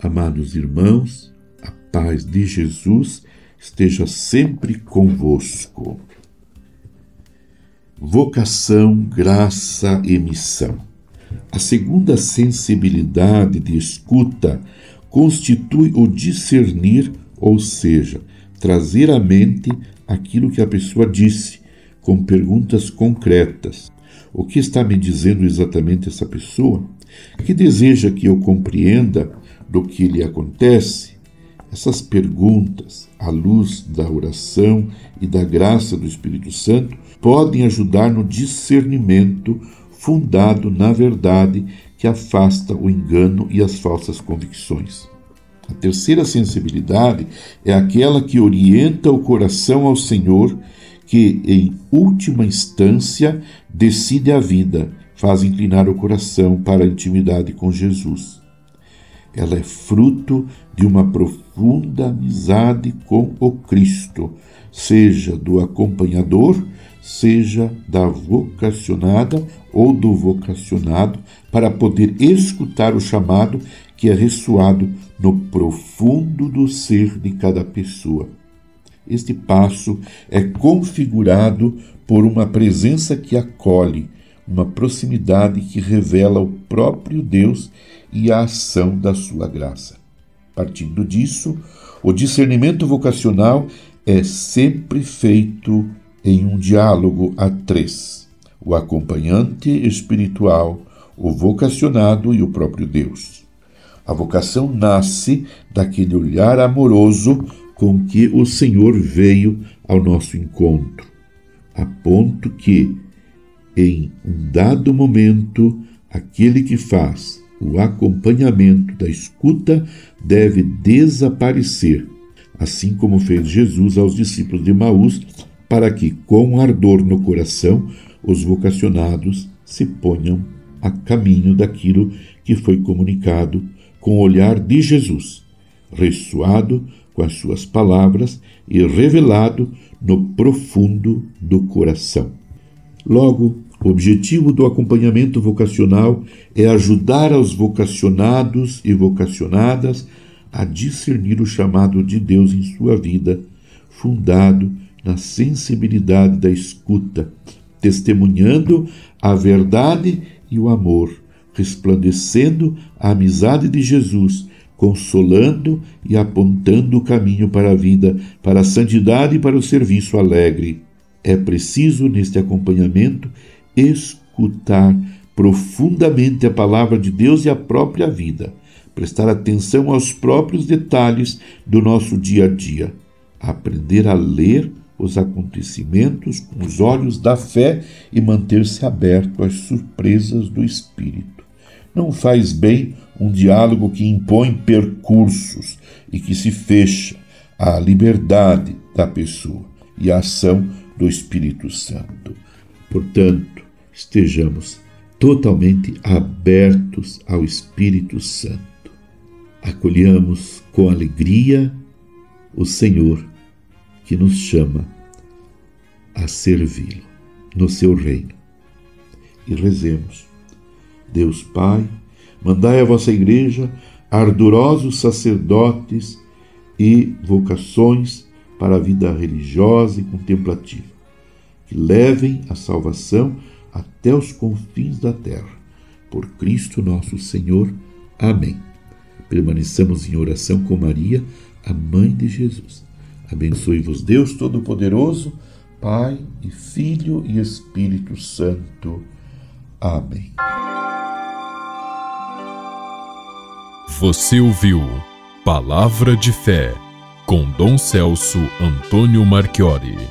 Amados irmãos, a paz de Jesus esteja sempre convosco. Vocação, graça e missão. A segunda sensibilidade de escuta constitui o discernir, ou seja, trazer à mente aquilo que a pessoa disse, com perguntas concretas. O que está me dizendo exatamente essa pessoa? Que deseja que eu compreenda do que lhe acontece? Essas perguntas, à luz da oração e da graça do Espírito Santo, podem ajudar no discernimento fundado na verdade que afasta o engano e as falsas convicções. A terceira sensibilidade é aquela que orienta o coração ao Senhor, que, em última instância, decide a vida, faz inclinar o coração para a intimidade com Jesus. Ela é fruto de uma profunda amizade com o Cristo, seja do acompanhador, seja da vocacionada ou do vocacionado, para poder escutar o chamado que é ressoado no profundo do ser de cada pessoa. Este passo é configurado por uma presença que acolhe, uma proximidade que revela o próprio Deus e a ação da sua graça. Partindo disso, o discernimento vocacional é sempre feito em um diálogo a três: o acompanhante espiritual, o vocacionado e o próprio Deus. A vocação nasce daquele olhar amoroso com que o Senhor veio ao nosso encontro, a ponto que, em um dado momento, aquele que faz o acompanhamento da escuta deve desaparecer, assim como fez Jesus aos discípulos de Maús, para que, com ardor no coração, os vocacionados se ponham a caminho daquilo que foi comunicado com o olhar de Jesus, ressoado com as suas palavras e revelado no profundo do coração. Logo, o objetivo do acompanhamento vocacional é ajudar aos vocacionados e vocacionadas a discernir o chamado de Deus em sua vida, fundado na sensibilidade da escuta, testemunhando a verdade e o amor resplandecendo a amizade de Jesus, consolando e apontando o caminho para a vida, para a santidade e para o serviço alegre. É preciso, neste acompanhamento, escutar profundamente a palavra de Deus e a própria vida, prestar atenção aos próprios detalhes do nosso dia a dia, aprender a ler os acontecimentos com os olhos da fé e manter-se aberto às surpresas do Espírito. Não faz bem um diálogo que impõe percursos e que se fecha à liberdade da pessoa e à ação do Espírito Santo. Portanto, estejamos totalmente abertos ao Espírito Santo. Acolhamos com alegria o Senhor que nos chama a servi-lo no seu reino. E rezemos Deus Pai, mandai à vossa Igreja ardorosos sacerdotes e vocações para a vida religiosa e contemplativa, que levem a salvação até os confins da terra. Por Cristo nosso Senhor. Amém. Permaneçamos em oração com Maria, a mãe de Jesus. Abençoe-vos Deus Todo-Poderoso, Pai e Filho e Espírito Santo. Amém. Você ouviu Palavra de Fé com Dom Celso Antônio Marchiori.